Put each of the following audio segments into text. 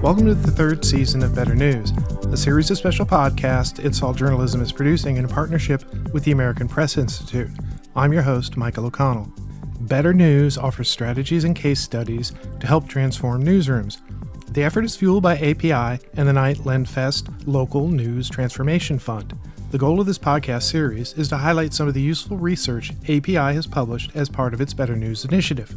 Welcome to the third season of Better News, a series of special podcasts It's All Journalism is producing in partnership with the American Press Institute. I'm your host, Michael O'Connell. Better News offers strategies and case studies to help transform newsrooms. The effort is fueled by API and the Knight Lenfest Local News Transformation Fund. The goal of this podcast series is to highlight some of the useful research API has published as part of its Better News initiative.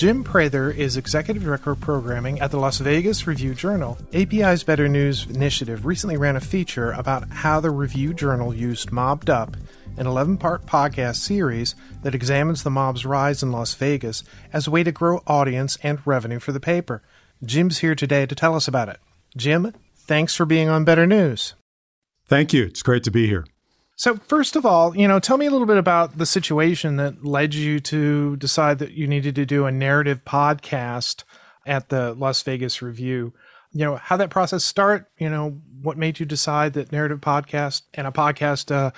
Jim Prather is Executive Director of Programming at the Las Vegas Review Journal. API's Better News initiative recently ran a feature about how the Review Journal used Mobbed Up, an 11 part podcast series that examines the mob's rise in Las Vegas as a way to grow audience and revenue for the paper. Jim's here today to tell us about it. Jim, thanks for being on Better News. Thank you. It's great to be here. So, first of all, you know, tell me a little bit about the situation that led you to decide that you needed to do a narrative podcast at the Las Vegas Review. You know, how that process start, you know, what made you decide that narrative podcast and a podcast uh,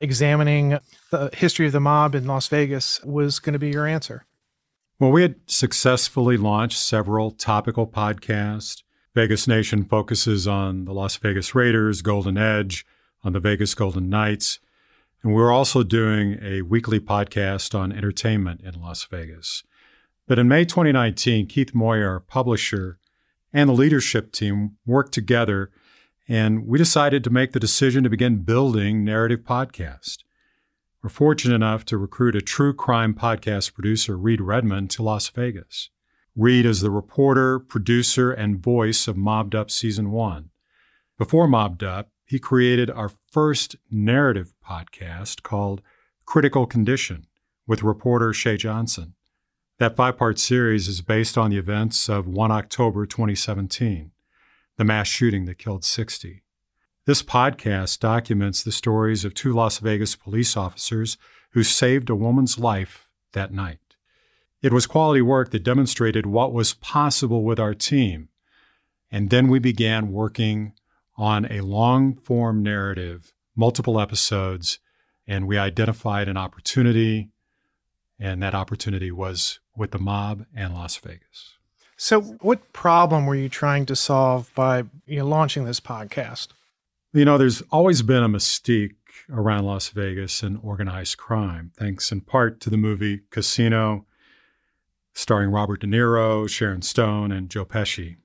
examining the history of the mob in Las Vegas was going to be your answer? Well, we had successfully launched several topical podcasts. Vegas Nation focuses on the Las Vegas Raiders, Golden Edge, on the Vegas Golden Knights. And we're also doing a weekly podcast on entertainment in Las Vegas. But in May 2019, Keith Moyer, our publisher, and the leadership team worked together, and we decided to make the decision to begin building Narrative Podcast. We're fortunate enough to recruit a true crime podcast producer, Reed Redmond, to Las Vegas. Reed is the reporter, producer, and voice of Mobbed Up Season 1. Before Mobbed Up, he created our first narrative podcast called Critical Condition with reporter Shea Johnson. That five part series is based on the events of 1 October 2017, the mass shooting that killed 60. This podcast documents the stories of two Las Vegas police officers who saved a woman's life that night. It was quality work that demonstrated what was possible with our team. And then we began working on a long form narrative, multiple episodes, and we identified an opportunity, and that opportunity was with the mob and Las Vegas. So, what problem were you trying to solve by you know, launching this podcast? You know, there's always been a mystique around Las Vegas and organized crime, thanks in part to the movie Casino, starring Robert De Niro, Sharon Stone, and Joe Pesci.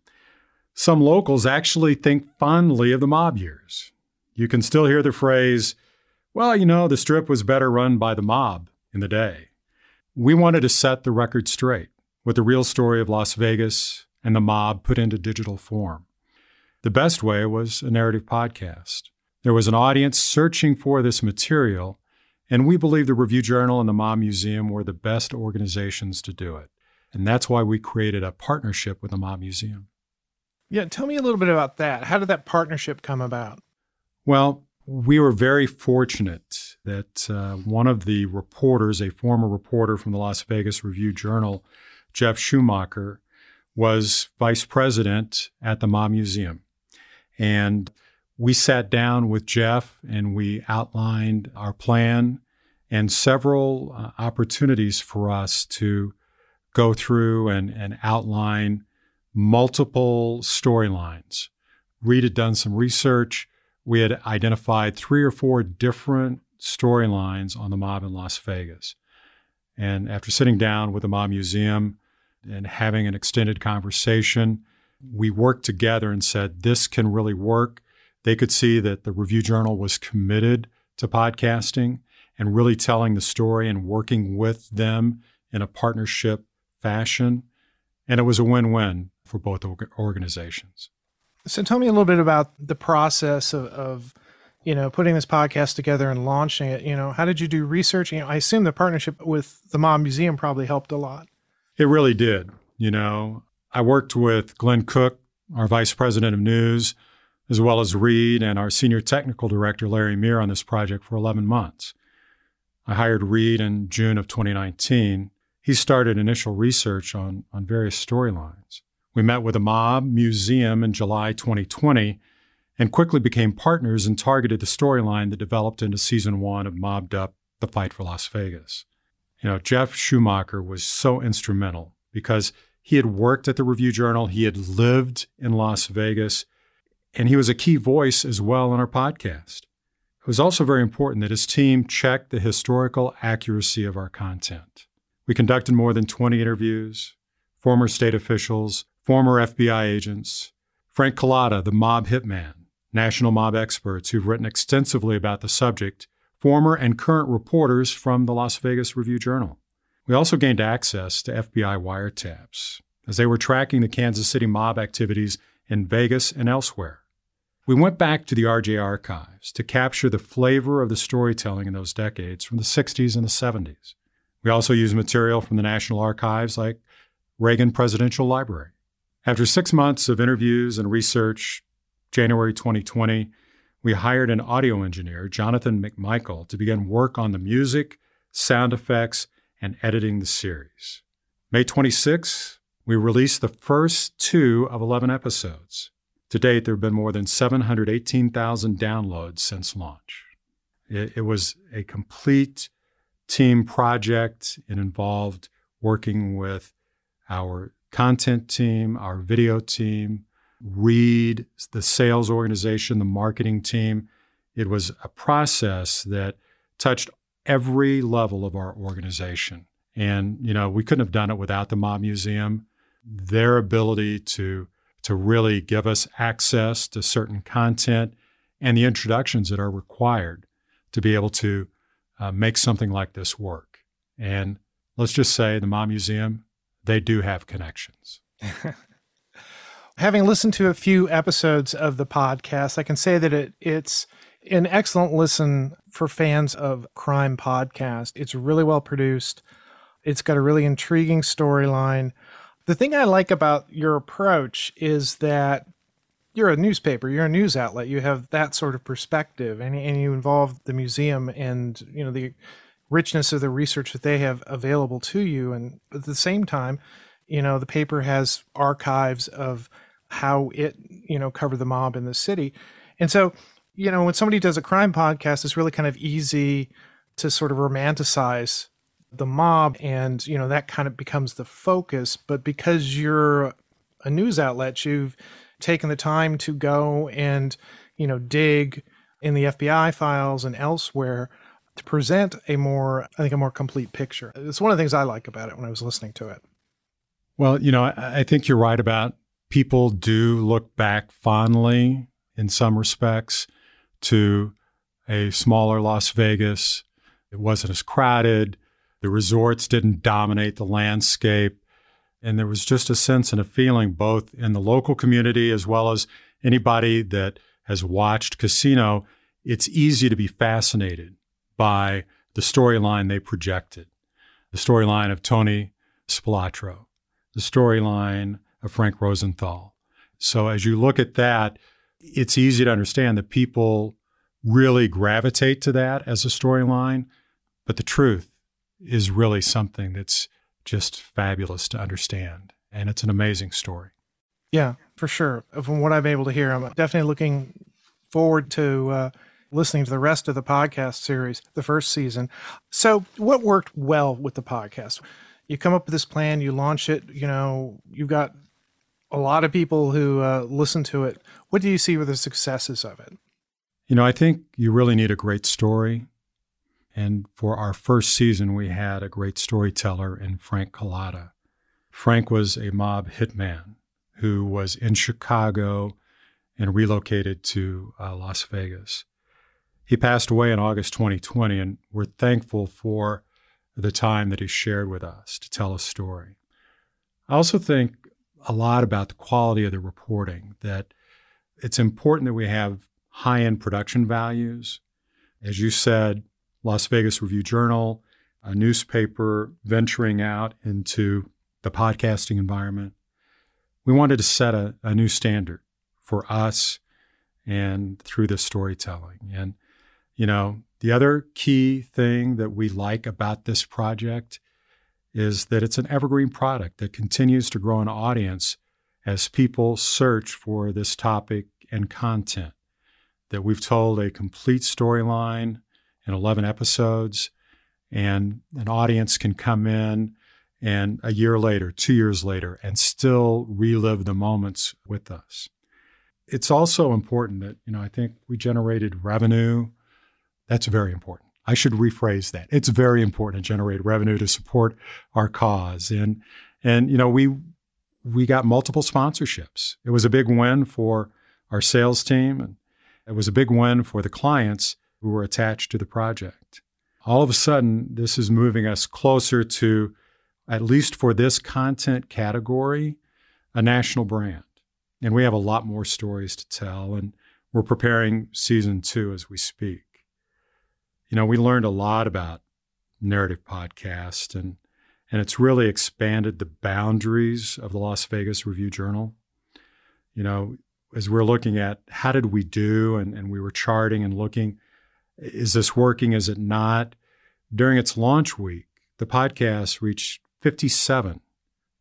Some locals actually think fondly of the mob years. You can still hear the phrase, well, you know, the strip was better run by the mob in the day. We wanted to set the record straight with the real story of Las Vegas and the mob put into digital form. The best way was a narrative podcast. There was an audience searching for this material, and we believe the Review Journal and the Mob Museum were the best organizations to do it. And that's why we created a partnership with the Mob Museum. Yeah, tell me a little bit about that. How did that partnership come about? Well, we were very fortunate that uh, one of the reporters, a former reporter from the Las Vegas Review Journal, Jeff Schumacher, was vice president at the Mob Museum. And we sat down with Jeff and we outlined our plan and several uh, opportunities for us to go through and, and outline multiple storylines. Reed had done some research. We had identified three or four different storylines on the mob in Las Vegas. And after sitting down with the Mob Museum and having an extended conversation, we worked together and said, this can really work. They could see that the Review Journal was committed to podcasting and really telling the story and working with them in a partnership fashion. And it was a win win for both organizations. So tell me a little bit about the process of, of, you know, putting this podcast together and launching it. You know, how did you do research? You know, I assume the partnership with the Mob Museum probably helped a lot. It really did. You know, I worked with Glenn Cook, our vice president of news, as well as Reed and our senior technical director, Larry Meir, on this project for 11 months. I hired Reed in June of 2019. He started initial research on, on various storylines. We met with the Mob Museum in July 2020 and quickly became partners and targeted the storyline that developed into season one of Mobbed Up The Fight for Las Vegas. You know, Jeff Schumacher was so instrumental because He had worked at the Review Journal, he had lived in Las Vegas, and he was a key voice as well on our podcast. It was also very important that his team checked the historical accuracy of our content. We conducted more than 20 interviews, former state officials, former FBI agents, Frank Cullotta, the mob hitman, national mob experts who've written extensively about the subject, former and current reporters from the Las Vegas Review Journal. We also gained access to FBI wiretaps as they were tracking the Kansas City mob activities in Vegas and elsewhere. We went back to the RJ archives to capture the flavor of the storytelling in those decades from the 60s and the 70s. We also used material from the National Archives like Reagan Presidential Library. After six months of interviews and research, January 2020, we hired an audio engineer, Jonathan McMichael, to begin work on the music, sound effects, and editing the series. May 26, we released the first two of 11 episodes. To date, there have been more than 718,000 downloads since launch. It, it, was a complete team project. It involved working with our content team, our video team, Reed, the sales organization, the marketing team. It was a process that touched every level of our organization. And, you know, we couldn't have done it without the Mob Museum. Their ability to, to really give us access to certain content and the introductions that are required to be able to uh, make something like this work. And let's just say the Mob Museum, they do have connections. Having listened to a few episodes of the podcast, I can say that it, it's an excellent listen for fans of crime podcast. It's really well produced. It's got a really intriguing storyline. The thing I like about your approach is that you're a newspaper, you're a news outlet, you have that sort of perspective, and, and you involve the museum and you know the richness of the research that they have available to you. And at the same time, you know the paper has archives of how it you know covered the mob in the city, and so you know, when somebody does a crime podcast, it's really kind of easy to sort of romanticize the mob and, you know, that kind of becomes the focus. But because you're a news outlet, you've taken the time to go and, you know, dig in the FBI files and elsewhere to present a more, I think, a more complete picture. It's one of the things I like about it when I was listening to it. Well, you know, I, I think you're right about people do look back fondly in some respects to a smaller Las Vegas. It wasn't as crowded. The resorts didn't dominate the landscape. And there was just a sense and a feeling, both in the local community as well as anybody that has watched Casino. It's easy to be fascinated by the storyline they projected the storyline of Tony Spilotro, the storyline of Frank Rosenthal. So as you look at that, it's easy to understand that people really gravitate to that as a storyline. But the truth is really something that's just fabulous to understand. And it's an amazing story. Yeah, for sure. From what I'm able to hear, I'm definitely looking forward to uh, listening to the rest of the podcast series, the first season. So, what worked well with the podcast? You come up with this plan, you launch it, you know, you've got a lot of people who uh, listen to it. What do you see were the successes of it? You know, I think you really need a great story. And for our first season, we had a great storyteller in Frank Cullotta. Frank was a mob hitman who was in Chicago and relocated to uh, Las Vegas. He passed away in August 2020, and we're thankful for the time that he shared with us to tell a story. I also think a lot about the quality of the reporting, that it's important that we have high end production values. As you said, Las Vegas Review Journal, a newspaper venturing out into the podcasting environment. We wanted to set a, a new standard for us and through this storytelling. And, you know, the other key thing that we like about this project is that it's an evergreen product that continues to grow an audience as people search for this topic and content. That we've told a complete storyline in 11 episodes, and an audience can come in and a year later, two years later, and still relive the moments with us. It's also important that, you know, I think we generated revenue. That's very important. I should rephrase that. It's very important to generate revenue to support our cause. And and you know, we we got multiple sponsorships. It was a big win for our sales team and it was a big win for the clients who were attached to the project. All of a sudden, this is moving us closer to at least for this content category, a national brand. And we have a lot more stories to tell, and we're preparing season two as we speak. You know, we learned a lot about narrative podcast, and, and it's really expanded the boundaries of the Las Vegas Review Journal. You know, as we're looking at how did we do, and, and we were charting and looking, is this working? Is it not? During its launch week, the podcast reached 57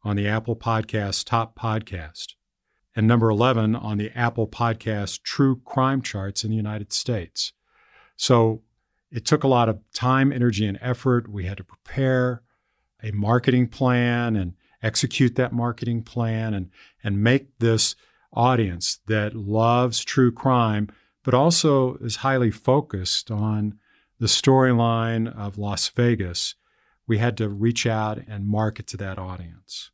on the Apple Podcast Top Podcast, and number 11 on the Apple Podcast True Crime charts in the United States. So it took a lot of time, energy, and effort. We had to prepare a marketing plan and execute that marketing plan and, and make this audience that loves true crime, but also is highly focused on the storyline of Las Vegas we had to reach out and market to that audience.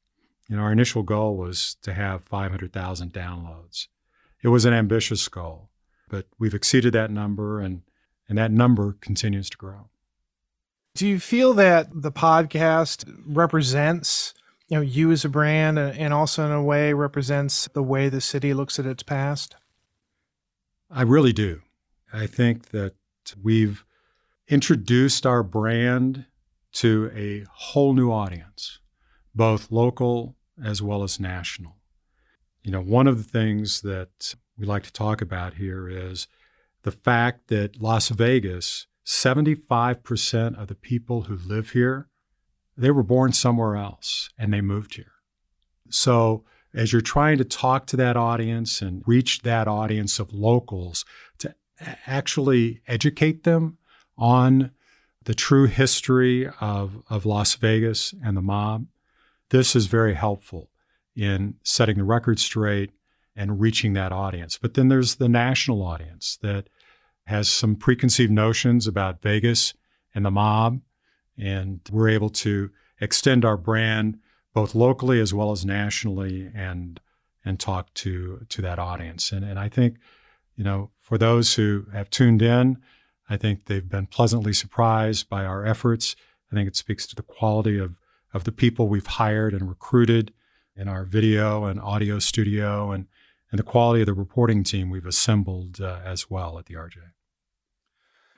You know, our initial goal was to have 500,000 downloads. It was an ambitious goal, but we've exceeded that number and, and that number continues to grow. Do you feel that the podcast represents you know you as a brand uh, and also in a way represents the way the city looks at its past? I really do. I think that we've introduced our brand to a whole new audience, both local as well as national. You know, one of the things that we like to talk about here is the fact that Las Vegas, 75% of the people who live here, they were born somewhere else and they moved here. So, as you're trying to talk to that audience and reach that audience of locals to actually educate them on the true history of, of Las Vegas and the mob, this is very helpful in setting the record straight and reaching that audience. But then there's the national audience that has some preconceived notions about Vegas and the mob. And we're able to extend our brand both locally as well as nationally and and talk to to that audience. And and I think, you know, for those who have tuned in, I think they've been pleasantly surprised by our efforts. I think it speaks to the quality of, of the people we've hired and recruited in our video and audio studio and, and the quality of the reporting team we've assembled uh, as well at the RJ.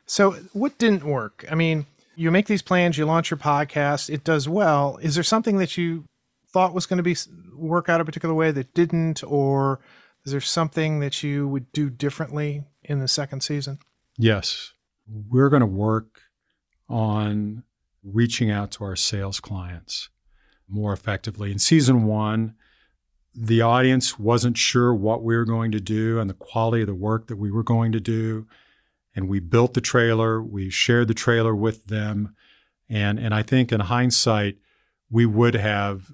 So, what didn't work? I mean, you make these plans, you launch your podcast, it does well. Is there something that you thought was going to be work out a particular way that didn't, or is there something that you would do differently in the second season? Yes, we're going to work on reaching out to our sales clients more effectively. In season one, the audience wasn't sure what we were going to do and the quality of the work that we were going to do. And we built the trailer, we shared the trailer with them. And, and I think in hindsight, we would have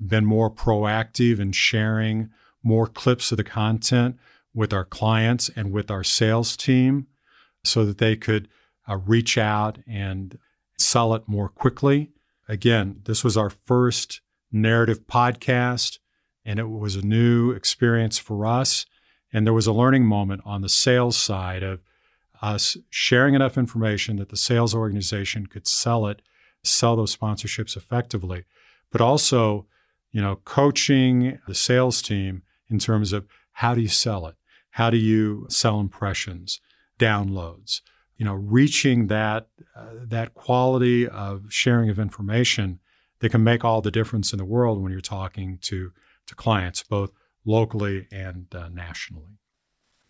been more proactive in sharing more clips of the content with our clients and with our sales team so that they could uh, reach out and sell it more quickly. Again, this was our first narrative podcast, and it was a new experience for us. And there was a learning moment on the sales side of us sharing enough information that the sales organization could sell it, sell those sponsorships effectively, but also, you know, coaching the sales team in terms of how do you sell it? How do you sell impressions? downloads. You know, reaching that uh, that quality of sharing of information that can make all the difference in the world when you're talking to to clients, both locally and uh, nationally.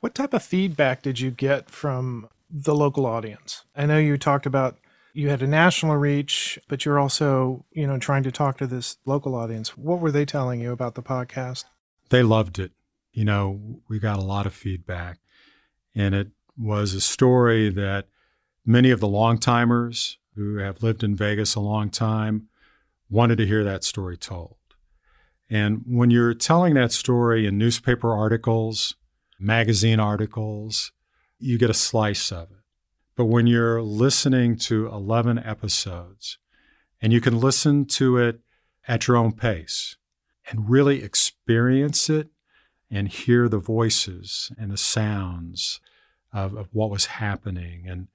What type of feedback did you get from the local audience? I know you talked about you had a national reach, but you're also, you know, trying to talk to this local audience. What were they telling you about the podcast? They loved it. You know, we got a lot of feedback and it was a story that many of the long timers who have lived in Vegas a long time wanted to hear that story told. And when you're telling that story in newspaper articles, magazine articles, you get a slice of it. But when you're listening to 11 episodes and you can listen to it at your own pace and really experience it and hear the voices and the sounds of, of what was happening and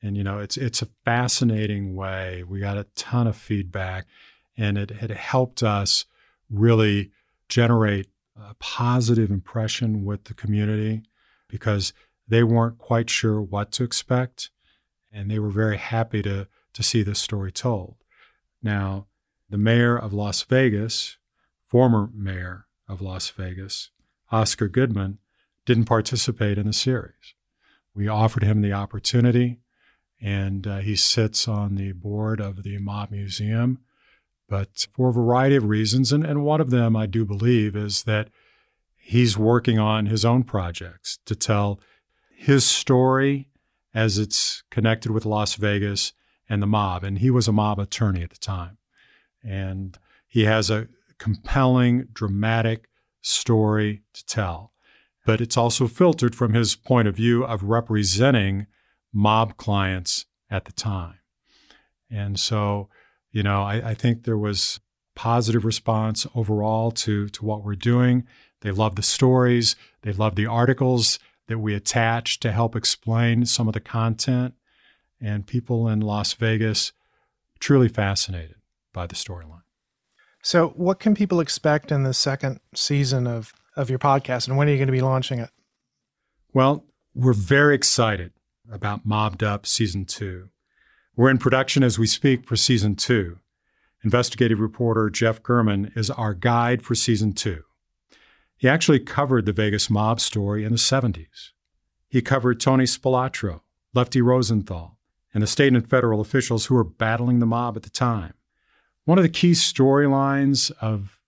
and you know it's it's a fascinating way we got a ton of feedback and it had helped us really generate a positive impression with the community because they weren't quite sure what to expect and they were very happy to to see this story told now the mayor of Las Vegas former mayor of Las Vegas Oscar Goodman didn't participate in the series we offered him the opportunity, and uh, he sits on the board of the Mob Museum. But for a variety of reasons, and, and one of them I do believe is that he's working on his own projects to tell his story as it's connected with Las Vegas and the mob. And he was a mob attorney at the time. And he has a compelling, dramatic story to tell but it's also filtered from his point of view of representing mob clients at the time. And so, you know, I, I think there was positive response overall to, to what we're doing. They love the stories, they love the articles that we attach to help explain some of the content. And people in Las Vegas truly fascinated by the storyline. So, what can people expect in the second season of of your podcast, and when are you going to be launching it? Well, we're very excited about Mobbed Up Season 2. We're in production as we speak for Season 2. Investigative reporter Jeff German is our guide for Season 2. He actually covered the Vegas mob story in the 70s. He covered Tony Spilotro, Lefty Rosenthal, and the state and federal officials who were battling the mob at the time. One of the key storylines of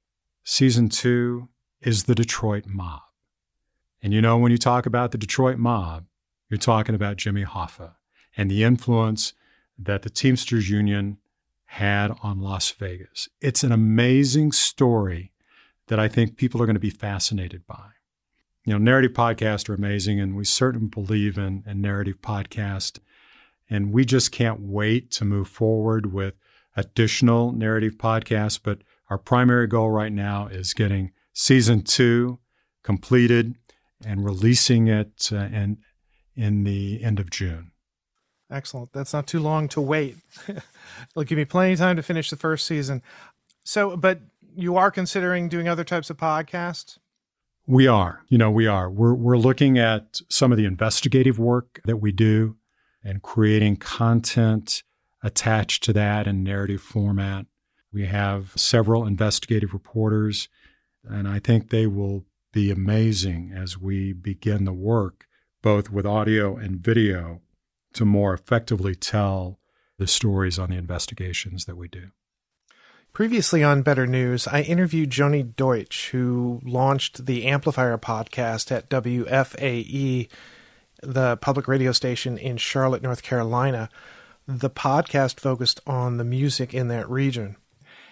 Season 2 is the Detroit mob. And you know, when you talk about the Detroit mob, you're talking about Jimmy Hoffa and the influence that the Teamsters Union had on Las Vegas. It's an amazing story that I think people are going to be fascinated by. You know, narrative podcasts are amazing, and we certainly believe in, narrative podcast. And we just can't wait to move forward with additional narrative podcasts. But our primary goal right now is getting season two completed and releasing it uh, in, in the end of June. Excellent. That's not too long to wait. It'll give me plenty of time to finish the first season. So, but you are considering doing other types of podcasts? We are. You know, we are. We're, we're looking at some of the investigative work that we do and creating content attached to that in narrative format. We have several investigative reporters and I think they will be amazing as we begin the work, both with audio and video, to more effectively tell the stories on the investigations that we do. Previously on Better News, I interviewed Joni Deutsch, who launched the Amplifier podcast at WFAE, the public radio station in Charlotte, North Carolina. The podcast focused on the music in that region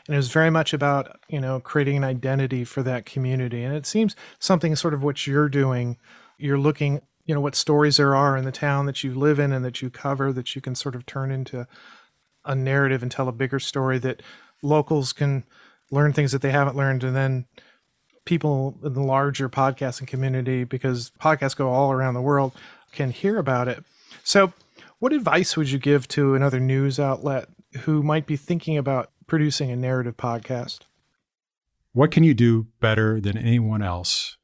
and it was very much about you know creating an identity for that community and it seems something sort of what you're doing you're looking you know what stories there are in the town that you live in and that you cover that you can sort of turn into a narrative and tell a bigger story that locals can learn things that they haven't learned and then people in the larger podcasting community because podcasts go all around the world can hear about it so what advice would you give to another news outlet who might be thinking about producing a narrative podcast? What can you do better than anyone else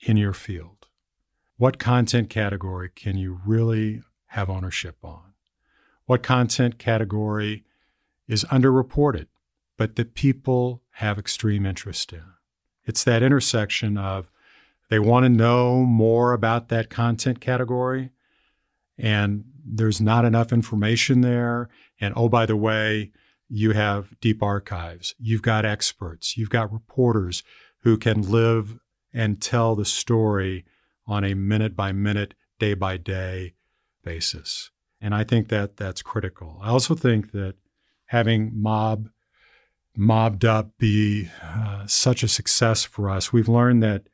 in your field? What content category can you really have ownership on? What content category is underreported, but that people have extreme interest in? It's that intersection of they want to know more about that content category, and there's not enough information there. And oh, by the way, you have deep archives, you've got experts, you've got reporters who can live and tell the story on a minute by minute, day by day basis. And I think that that's critical. I also think that having mob Mobbed Up be uh, such a success for us, we've learned that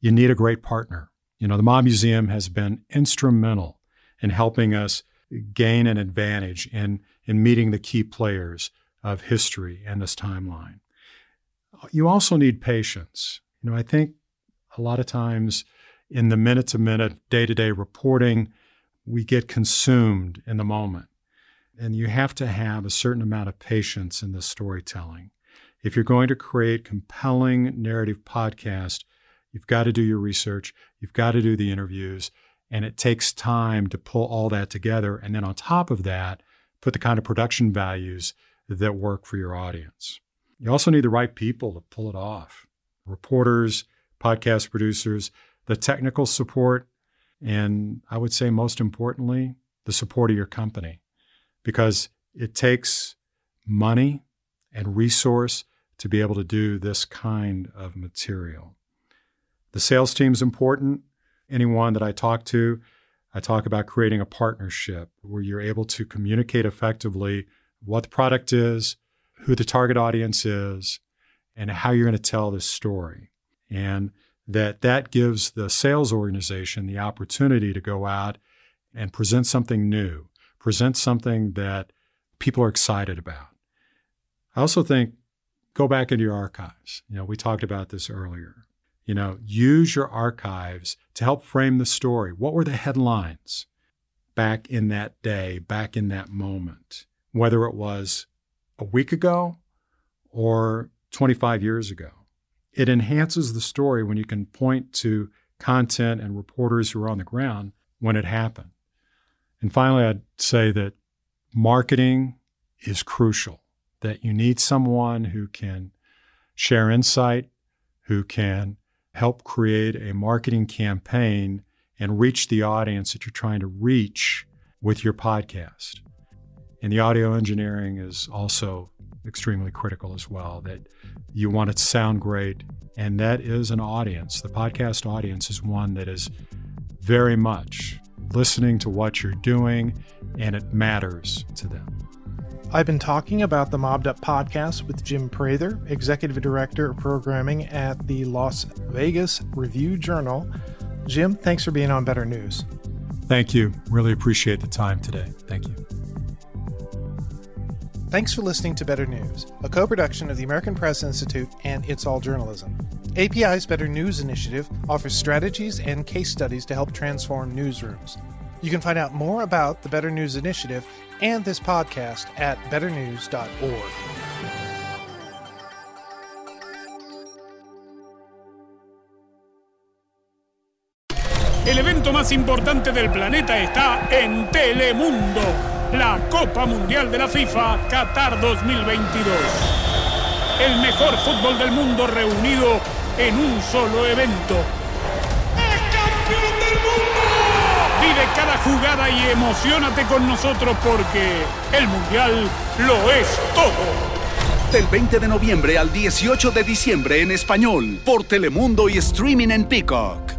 you need a great partner. You know, the Mob Museum has been instrumental in helping us gain an advantage in, in meeting the key players of history and this timeline. You also need patience. You know, I think a lot of times in the minute to minute, day to day reporting, we get consumed in the moment. And you have to have a certain amount of patience in the storytelling. If you're going to create compelling narrative podcast, you've got to do your research, you've got to do the interviews, and it takes time to pull all that together. And then on top of that, put the kind of production values that work for your audience. You also need the right people to pull it off reporters, podcast producers, the technical support, and I would say most importantly, the support of your company, because it takes money and resource to be able to do this kind of material. The sales team is important. Anyone that I talk to, I talk about creating a partnership where you're able to communicate effectively what the product is, who the target audience is, and how you're going to tell this story. And that that gives the sales organization the opportunity to go out and present something new, present something that people are excited about. I also think go back into your archives. You know, we talked about this earlier. You know, use your archives to help frame the story. What were the headlines back in that day, back in that moment? Whether it was a week ago or 25 years ago. It enhances the story when you can point to content and reporters who are on the ground when it happened. And finally, I'd say that marketing is crucial, that you need someone who can share insight, who can help create a marketing campaign and reach the audience that you're trying to reach with your podcast. And the audio engineering is also extremely critical as well that you want it to sound great and that is an audience the podcast audience is one that is very much listening to what you're doing and it matters to them I've been talking about the Mobbed Up podcast with Jim Prather, Executive Director of Programming at the Las Vegas Review Journal. Jim, thanks for being on Better News. Thank you. Really appreciate the time today. Thank you. Thanks for listening to Better News, a co production of the American Press Institute and It's All Journalism. API's Better News initiative offers strategies and case studies to help transform newsrooms. You can find out more about the Better News initiative and this podcast at betternews.org. El evento más importante del planeta está en Telemundo la Copa Mundial de la FIFA Qatar 2022. El mejor fútbol del mundo reunido en un solo evento. ¡Es campeón del mundo! Vive cada jugada y emocionate con nosotros porque el Mundial lo es todo. Del 20 de noviembre al 18 de diciembre en español, por Telemundo y streaming en Peacock.